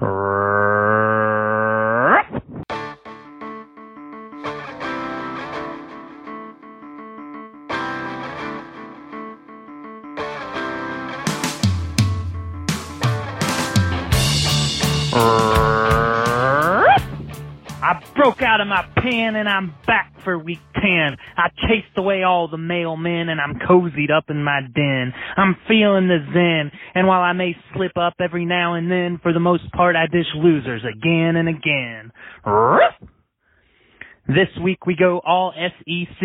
I broke out of my pen and I'm back for week 10. I chased away all the mailmen and I'm cozied up in my den. I'm feeling the zen and while I may slip up every now and then, for the most part I dish losers again and again. This week we go all SEC.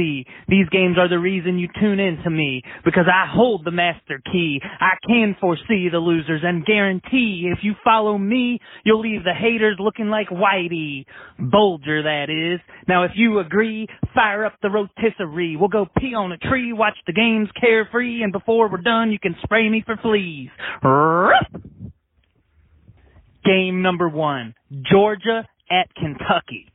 These games are the reason you tune in to me because I hold the master key. I can foresee the losers and guarantee if you follow me, you'll leave the haters looking like Whitey. Bulger, that is. Now if you agree, fire up the rotisserie. We'll go pee on a tree, watch the games carefree, and before we're done, you can spray me for fleas. Game number one. Georgia at Kentucky.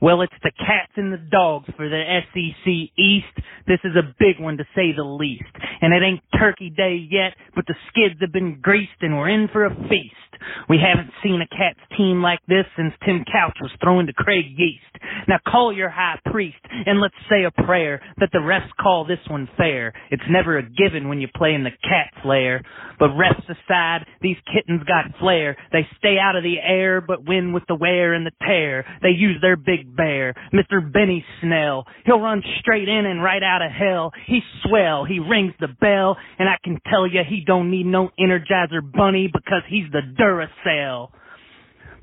Well, it's the cats and the dogs for the SEC East. This is a big one to say the least. And it ain't turkey day yet, but the skids have been greased and we're in for a feast. We haven't seen a Cats team like this since Tim Couch was thrown to Craig Yeast. Now call your high priest and let's say a prayer that the refs call this one fair. It's never a given when you play in the Cats lair. But refs aside, these kittens got flair. They stay out of the air but win with the wear and the tear. They use their big bear, Mr. Benny Snell. He'll run straight in and right out of hell. He's swell. He rings the bell and I can tell you he don't need no Energizer Bunny because he's the Duracell.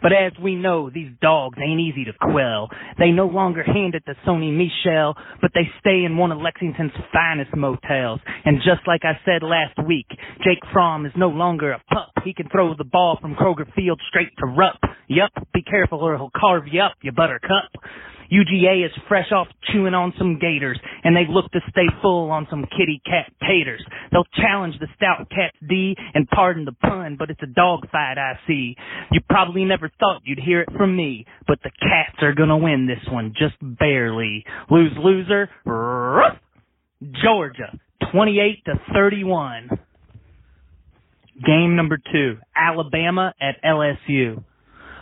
But as we know, these dogs ain't easy to quell. They no longer hand it to Sony Michel, but they stay in one of Lexington's finest motels. And just like I said last week, Jake Fromm is no longer a pup. He can throw the ball from Kroger Field straight to Rupp. Yup, be careful or he'll carve you up, you buttercup. UGA is fresh off chewing on some gators, and they look to stay full on some kitty cat taters. They'll challenge the stout cat's D, and pardon the pun, but it's a dog fight I see. You probably never thought you'd hear it from me, but the cats are gonna win this one just barely. Lose loser, ruff. Georgia, 28 to 31. Game number two, Alabama at LSU.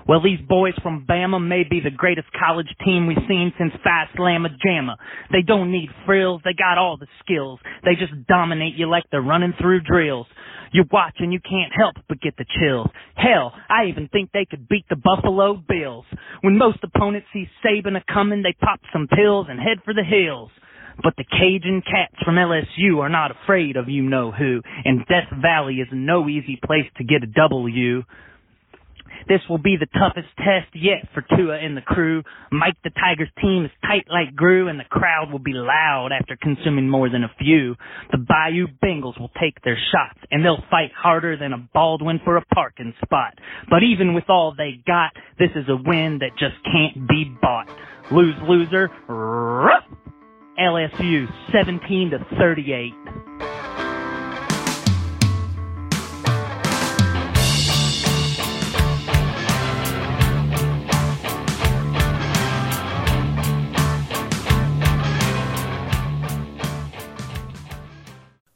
Well, these boys from Bama may be the greatest college team we've seen since Phi Slamma Jamma. They don't need frills, they got all the skills. They just dominate you like they're running through drills. You watch and you can't help but get the chills. Hell, I even think they could beat the Buffalo Bills. When most opponents see Saban a coming, they pop some pills and head for the hills. But the Cajun cats from LSU are not afraid of you know who, and Death Valley is no easy place to get a W. This will be the toughest test yet for Tua and the crew. Mike the Tigers team is tight like glue and the crowd will be loud after consuming more than a few. The Bayou Bengals will take their shots and they'll fight harder than a Baldwin for a parking spot. But even with all they got, this is a win that just can't be bought. Lose loser. LSU 17 to 38.